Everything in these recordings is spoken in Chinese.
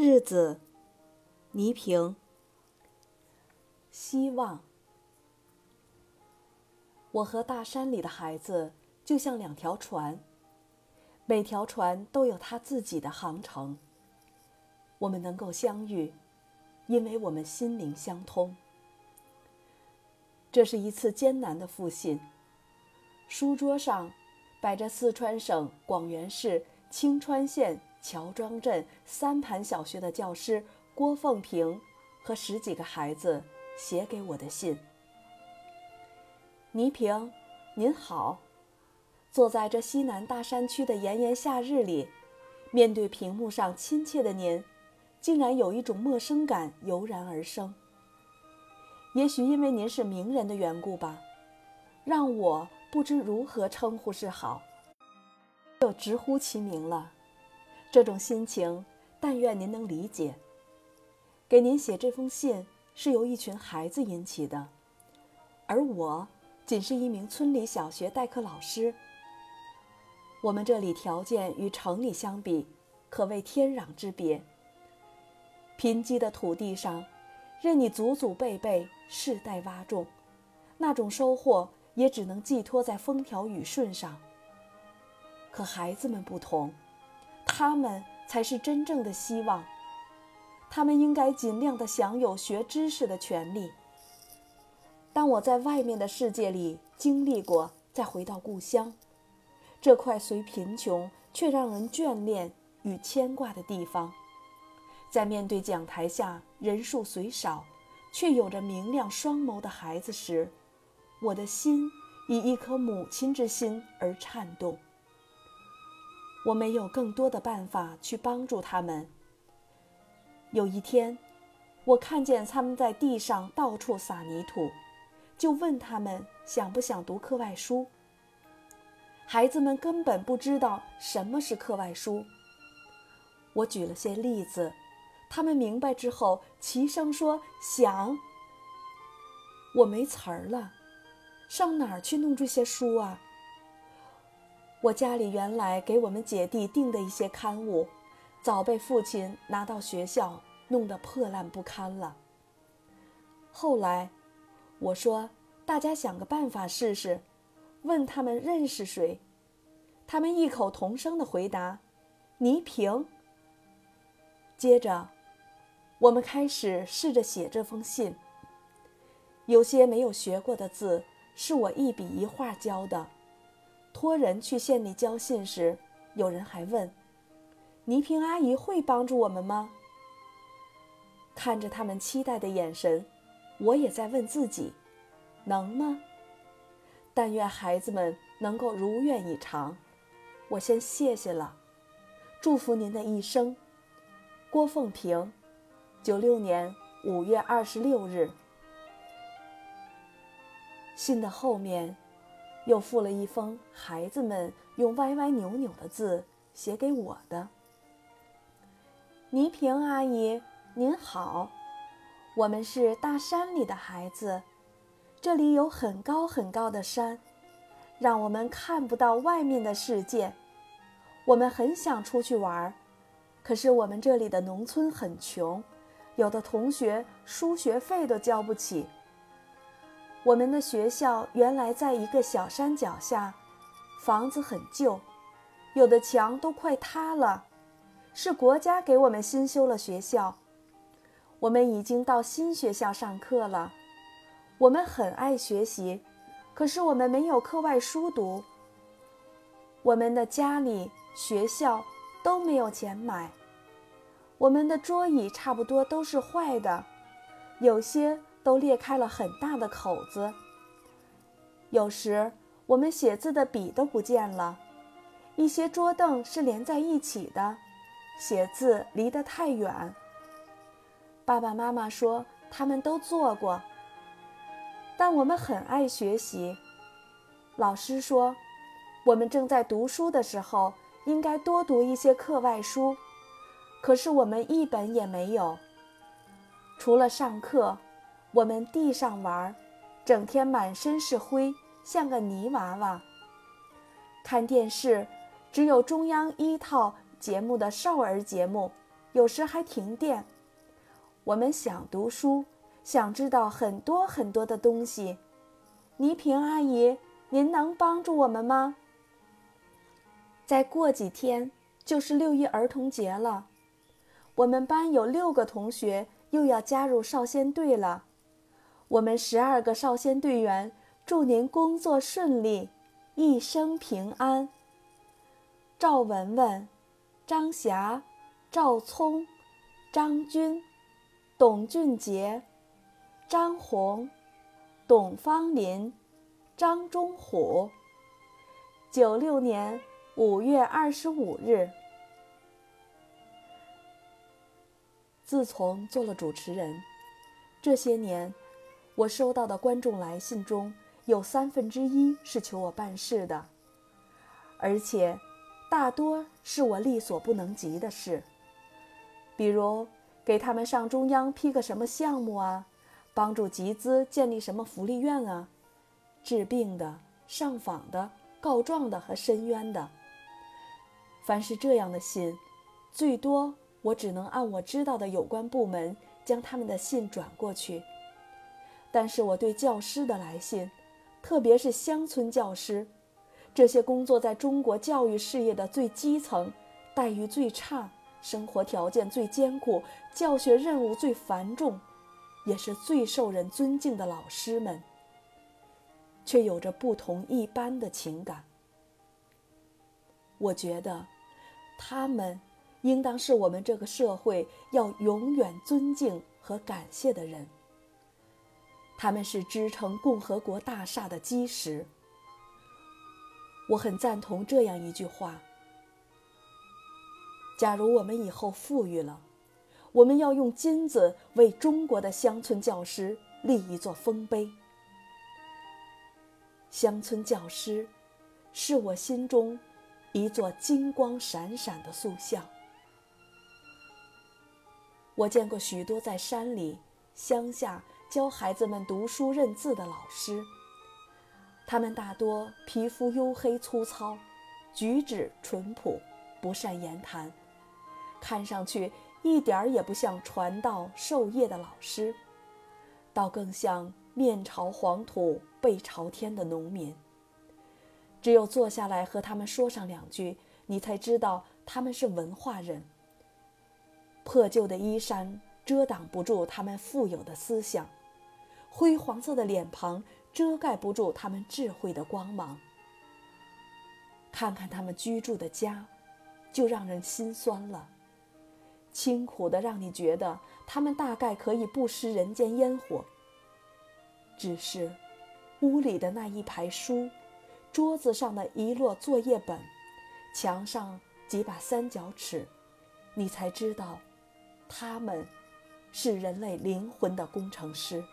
日子，倪萍。希望。我和大山里的孩子就像两条船，每条船都有它自己的航程。我们能够相遇，因为我们心灵相通。这是一次艰难的复信。书桌上摆着四川省广元市青川县。乔庄镇三盘小学的教师郭凤平和十几个孩子写给我的信。倪萍，您好。坐在这西南大山区的炎炎夏日里，面对屏幕上亲切的您，竟然有一种陌生感油然而生。也许因为您是名人的缘故吧，让我不知如何称呼是好，就直呼其名了。这种心情，但愿您能理解。给您写这封信是由一群孩子引起的，而我仅是一名村里小学代课老师。我们这里条件与城里相比，可谓天壤之别。贫瘠的土地上，任你祖祖辈辈世代挖种，那种收获也只能寄托在风调雨顺上。可孩子们不同。他们才是真正的希望，他们应该尽量的享有学知识的权利。当我在外面的世界里经历过，再回到故乡，这块虽贫穷却让人眷恋与牵挂的地方，在面对讲台下人数虽少，却有着明亮双眸的孩子时，我的心以一颗母亲之心而颤动。我没有更多的办法去帮助他们。有一天，我看见他们在地上到处撒泥土，就问他们想不想读课外书。孩子们根本不知道什么是课外书。我举了些例子，他们明白之后齐声说想。我没词儿了，上哪儿去弄这些书啊？我家里原来给我们姐弟订的一些刊物，早被父亲拿到学校弄得破烂不堪了。后来，我说大家想个办法试试，问他们认识谁，他们异口同声的回答：“倪萍。”接着，我们开始试着写这封信。有些没有学过的字，是我一笔一画教的。托人去县里交信时，有人还问：“倪萍阿姨会帮助我们吗？”看着他们期待的眼神，我也在问自己：“能吗？”但愿孩子们能够如愿以偿。我先谢谢了，祝福您的一生。郭凤萍，九六年五月二十六日。信的后面。又附了一封孩子们用歪歪扭扭的字写给我的。倪萍阿姨，您好，我们是大山里的孩子，这里有很高很高的山，让我们看不到外面的世界。我们很想出去玩，可是我们这里的农村很穷，有的同学书学费都交不起。我们的学校原来在一个小山脚下，房子很旧，有的墙都快塌了。是国家给我们新修了学校，我们已经到新学校上课了。我们很爱学习，可是我们没有课外书读。我们的家里、学校都没有钱买。我们的桌椅差不多都是坏的，有些。都裂开了很大的口子。有时我们写字的笔都不见了，一些桌凳是连在一起的，写字离得太远。爸爸妈妈说他们都做过，但我们很爱学习。老师说，我们正在读书的时候应该多读一些课外书，可是我们一本也没有，除了上课。我们地上玩，整天满身是灰，像个泥娃娃。看电视，只有中央一套节目的少儿节目，有时还停电。我们想读书，想知道很多很多的东西。倪萍阿姨，您能帮助我们吗？再过几天就是六一儿童节了，我们班有六个同学又要加入少先队了。我们十二个少先队员祝您工作顺利，一生平安。赵文文、张霞、赵聪、张军、董俊杰、张红。董方林、张忠虎。九六年五月二十五日。自从做了主持人，这些年，我收到的观众来信中有三分之一是求我办事的，而且大多是我力所不能及的事，比如给他们上中央批个什么项目啊。帮助集资建立什么福利院啊？治病的、上访的、告状的和申冤的。凡是这样的信，最多我只能按我知道的有关部门将他们的信转过去。但是我对教师的来信，特别是乡村教师，这些工作在中国教育事业的最基层、待遇最差、生活条件最艰苦、教学任务最繁重。也是最受人尊敬的老师们，却有着不同一般的情感。我觉得，他们应当是我们这个社会要永远尊敬和感谢的人。他们是支撑共和国大厦的基石。我很赞同这样一句话：假如我们以后富裕了。我们要用金子为中国的乡村教师立一座丰碑。乡村教师，是我心中一座金光闪闪的塑像。我见过许多在山里、乡下教孩子们读书认字的老师，他们大多皮肤黝黑粗糙，举止淳朴，不善言谈，看上去。一点儿也不像传道授业的老师，倒更像面朝黄土背朝天的农民。只有坐下来和他们说上两句，你才知道他们是文化人。破旧的衣衫遮挡不住他们富有的思想，灰黄色的脸庞遮盖不住他们智慧的光芒。看看他们居住的家，就让人心酸了。清苦的，让你觉得他们大概可以不食人间烟火。只是，屋里的那一排书，桌子上的一摞作业本，墙上几把三角尺，你才知道，他们，是人类灵魂的工程师。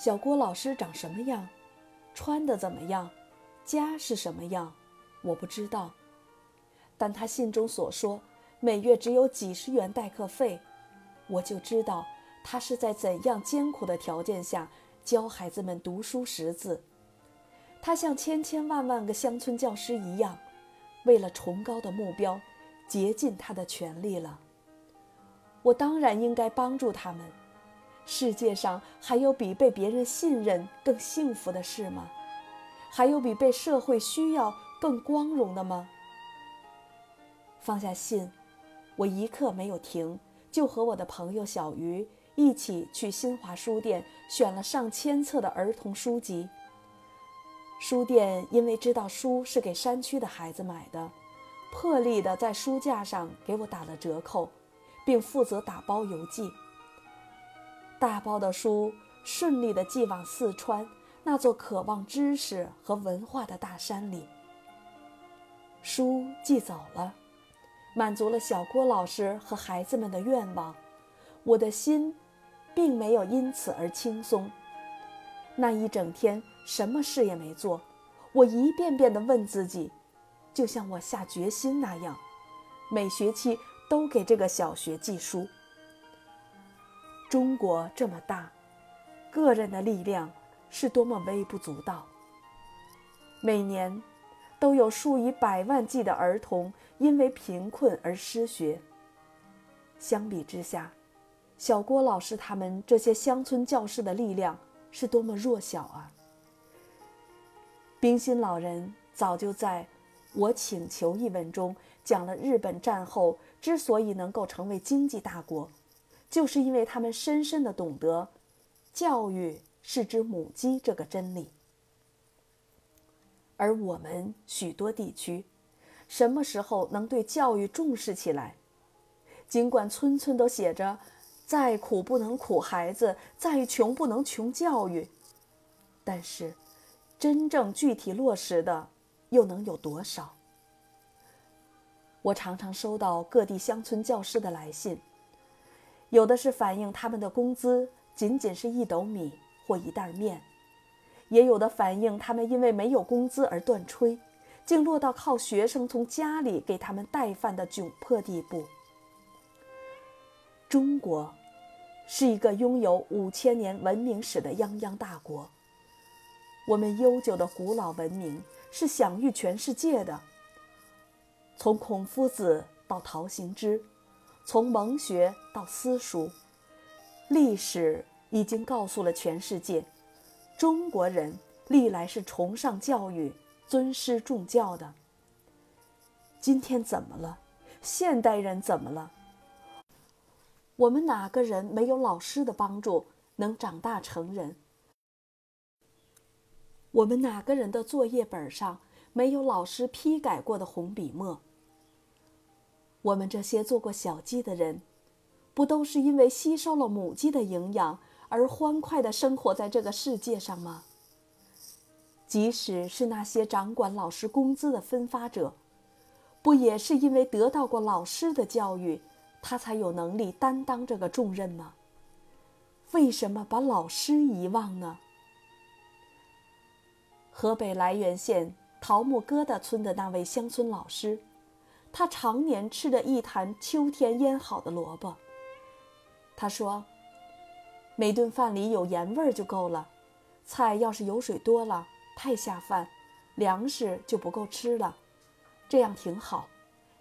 小郭老师长什么样，穿的怎么样，家是什么样，我不知道。但他信中所说，每月只有几十元代课费，我就知道他是在怎样艰苦的条件下教孩子们读书识字。他像千千万万个乡村教师一样，为了崇高的目标，竭尽他的全力了。我当然应该帮助他们。世界上还有比被别人信任更幸福的事吗？还有比被社会需要更光荣的吗？放下信，我一刻没有停，就和我的朋友小鱼一起去新华书店选了上千册的儿童书籍。书店因为知道书是给山区的孩子买的，破例的在书架上给我打了折扣，并负责打包邮寄。大包的书顺利的寄往四川那座渴望知识和文化的大山里。书寄走了。满足了小郭老师和孩子们的愿望，我的心，并没有因此而轻松。那一整天什么事也没做，我一遍遍地问自己，就像我下决心那样，每学期都给这个小学寄书。中国这么大，个人的力量是多么微不足道。每年，都有数以百万计的儿童因为贫困而失学。相比之下，小郭老师他们这些乡村教师的力量是多么弱小啊！冰心老人早就在我请求一文中讲了，日本战后之所以能够成为经济大国，就是因为他们深深的懂得，教育是只母鸡这个真理。而我们许多地区，什么时候能对教育重视起来？尽管村村都写着“再苦不能苦孩子，再穷不能穷教育”，但是，真正具体落实的又能有多少？我常常收到各地乡村教师的来信，有的是反映他们的工资仅仅是一斗米或一袋面，也有的反映他们因为没有工资而断炊，竟落到靠学生从家里给他们带饭的窘迫地步。中国是一个拥有五千年文明史的泱泱大国。我们悠久的古老文明是享誉全世界的。从孔夫子到陶行知，从蒙学到私塾，历史已经告诉了全世界，中国人历来是崇尚教育、尊师重教的。今天怎么了？现代人怎么了？我们哪个人没有老师的帮助能长大成人？我们哪个人的作业本上没有老师批改过的红笔墨？我们这些做过小鸡的人，不都是因为吸收了母鸡的营养而欢快的生活在这个世界上吗？即使是那些掌管老师工资的分发者，不也是因为得到过老师的教育？他才有能力担当这个重任吗？为什么把老师遗忘呢？河北涞源县桃木疙瘩村的那位乡村老师，他常年吃着一坛秋天腌好的萝卜。他说：“每顿饭里有盐味儿就够了，菜要是油水多了，太下饭，粮食就不够吃了，这样挺好。”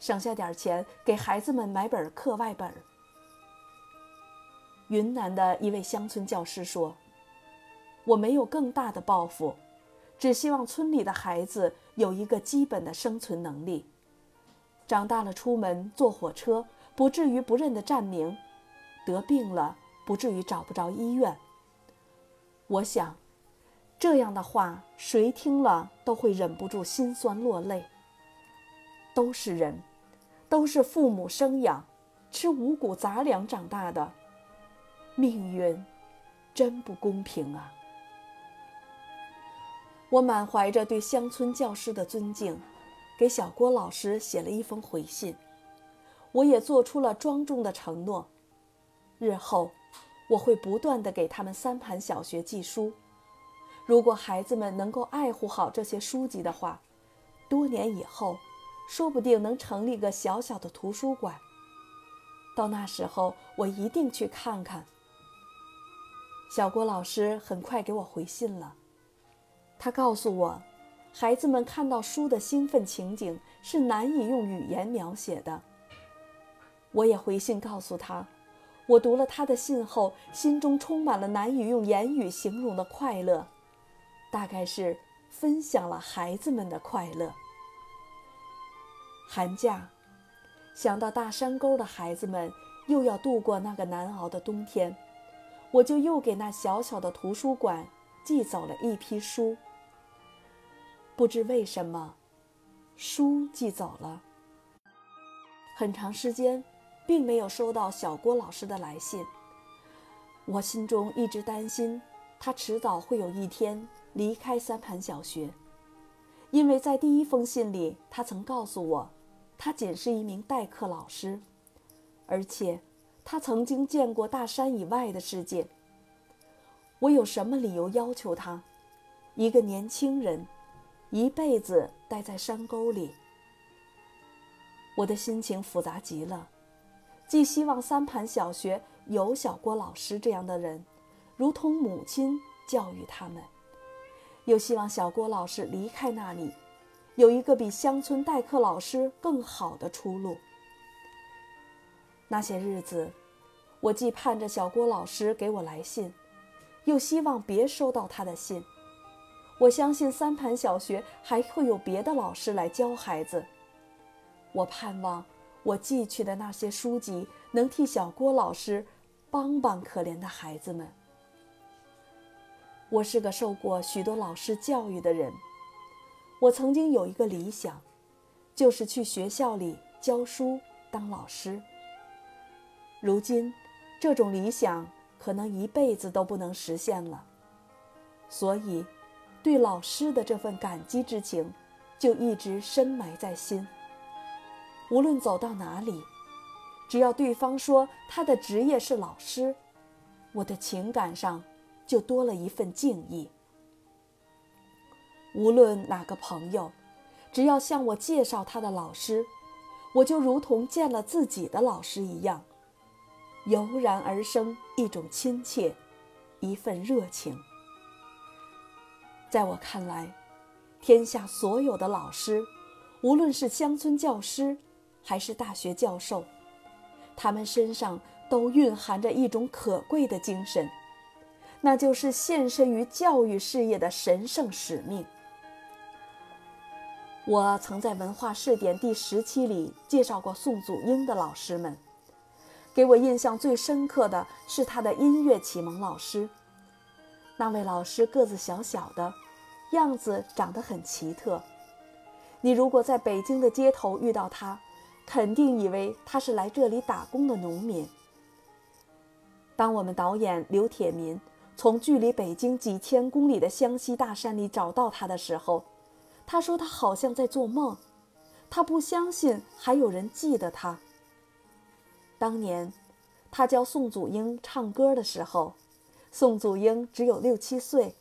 省下点钱给孩子们买本课外本。云南的一位乡村教师说：“我没有更大的抱负，只希望村里的孩子有一个基本的生存能力，长大了出门坐火车不至于不认得站名，得病了不至于找不着医院。”我想，这样的话谁听了都会忍不住心酸落泪。都是人。都是父母生养，吃五谷杂粮长大的，命运真不公平啊！我满怀着对乡村教师的尊敬，给小郭老师写了一封回信。我也做出了庄重的承诺，日后我会不断的给他们三盘小学寄书。如果孩子们能够爱护好这些书籍的话，多年以后。说不定能成立个小小的图书馆。到那时候，我一定去看看。小郭老师很快给我回信了，他告诉我，孩子们看到书的兴奋情景是难以用语言描写的。我也回信告诉他，我读了他的信后，心中充满了难以用言语形容的快乐，大概是分享了孩子们的快乐。寒假，想到大山沟的孩子们又要度过那个难熬的冬天，我就又给那小小的图书馆寄走了一批书。不知为什么，书寄走了。很长时间，并没有收到小郭老师的来信。我心中一直担心，他迟早会有一天离开三盘小学，因为在第一封信里，他曾告诉我。他仅是一名代课老师，而且他曾经见过大山以外的世界。我有什么理由要求他，一个年轻人，一辈子待在山沟里？我的心情复杂极了，既希望三盘小学有小郭老师这样的人，如同母亲教育他们，又希望小郭老师离开那里。有一个比乡村代课老师更好的出路。那些日子，我既盼着小郭老师给我来信，又希望别收到他的信。我相信三盘小学还会有别的老师来教孩子。我盼望我寄去的那些书籍能替小郭老师帮帮可怜的孩子们。我是个受过许多老师教育的人，我曾经有一个理想，就是去学校里教书当老师。如今，这种理想可能一辈子都不能实现了，所以。对老师的这份感激之情，就一直深埋在心。无论走到哪里，只要对方说他的职业是老师，我的情感上就多了一份敬意。无论哪个朋友，只要向我介绍他的老师，我就如同见了自己的老师一样，油然而生一种亲切，一份热情。在我看来，天下所有的老师，无论是乡村教师，还是大学教授，他们身上都蕴含着一种可贵的精神，那就是献身于教育事业的神圣使命。我曾在《文化试点》第十期里介绍过宋祖英的老师们，给我印象最深刻的是他的音乐启蒙老师。那位老师个子小小的，样子长得很奇特。你如果在北京的街头遇到他，肯定以为他是来这里打工的农民。当我们导演刘铁民从距离北京几千公里的湘西大山里找到他的时候，他说他好像在做梦，他不相信还有人记得他。当年，他教宋祖英唱歌的时候。宋祖英只有六七岁，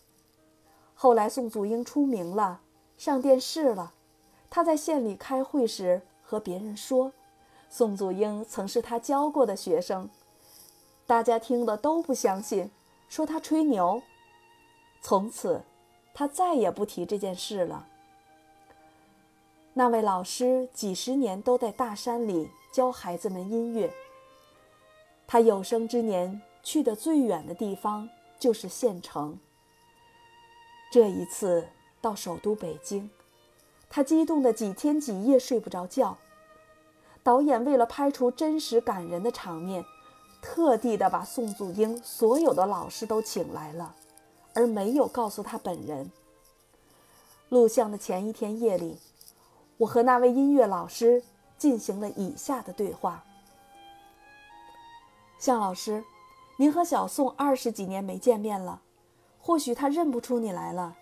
后来宋祖英出名了，上电视了。他在县里开会时和别人说，宋祖英曾是他教过的学生。大家听了都不相信，说他吹牛。从此，他再也不提这件事了。那位老师几十年都在大山里教孩子们音乐。他有生之年。去的最远的地方就是县城。这一次到首都北京，他激动的几天几夜睡不着觉。导演为了拍出真实感人的场面，特地的把宋祖英所有的老师都请来了，而没有告诉他本人。录像的前一天夜里，我和那位音乐老师进行了以下的对话：向老师。您和小宋二十几年没见面了，或许他认不出你来了。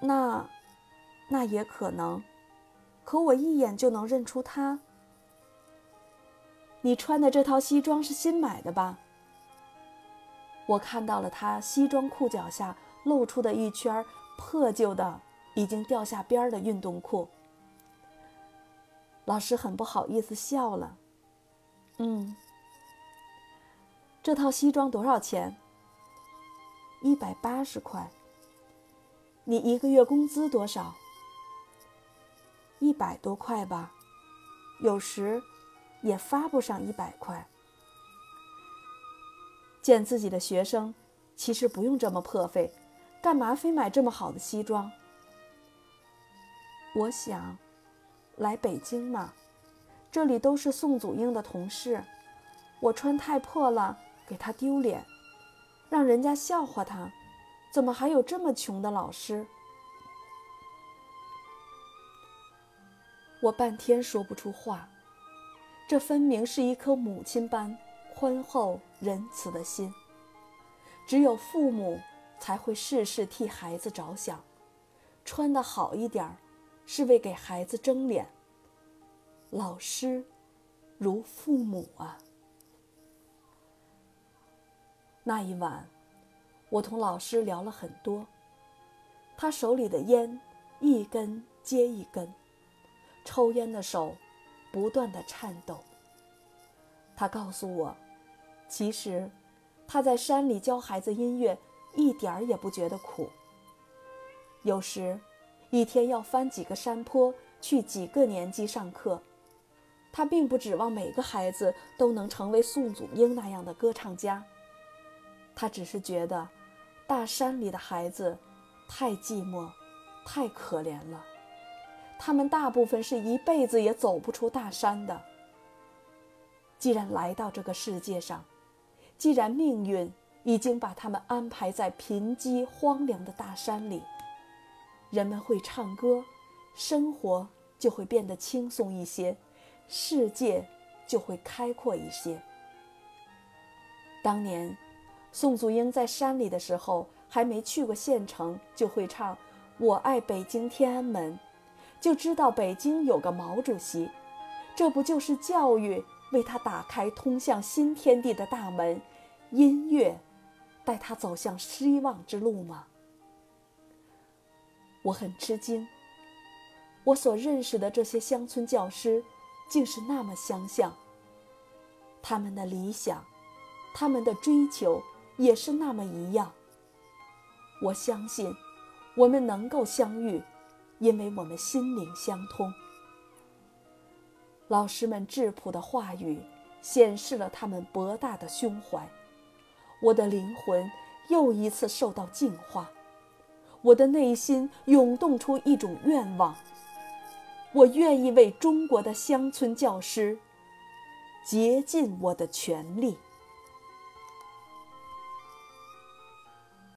那，那也可能，可我一眼就能认出他。你穿的这套西装是新买的吧？我看到了他西装裤脚下露出的一圈破旧的、已经掉下边儿的运动裤。老师很不好意思笑了。嗯。这套西装多少钱？一百八十块。你一个月工资多少？一百多块吧，有时也发不上一百块。见自己的学生，其实不用这么破费，干嘛非买这么好的西装？我想，来北京嘛，这里都是宋祖英的同事，我穿太破了。给他丢脸，让人家笑话他，怎么还有这么穷的老师？我半天说不出话，这分明是一颗母亲般宽厚仁慈的心。只有父母才会事事替孩子着想，穿的好一点，是为给孩子争脸。老师，如父母啊。那一晚，我同老师聊了很多。他手里的烟一根接一根，抽烟的手不断的颤抖。他告诉我，其实他在山里教孩子音乐，一点儿也不觉得苦。有时，一天要翻几个山坡，去几个年级上课。他并不指望每个孩子都能成为宋祖英那样的歌唱家。他只是觉得，大山里的孩子太寂寞，太可怜了。他们大部分是一辈子也走不出大山的。既然来到这个世界上，既然命运已经把他们安排在贫瘠荒凉的大山里，人们会唱歌，生活就会变得轻松一些，世界就会开阔一些。当年，宋祖英在山里的时候，还没去过县城，就会唱《我爱北京天安门》，就知道北京有个毛主席，这不就是教育？为他打开通向新天地的大门，音乐带他走向希望之路吗？我很吃惊，我所认识的这些乡村教师，竟是那么相像。他们的理想，他们的追求，也是那么一样。我相信，我们能够相遇，因为我们心灵相通。老师们质朴的话语，显示了他们博大的胸怀。我的灵魂又一次受到净化，我的内心涌动出一种愿望：我愿意为中国的乡村教师竭尽我的全力。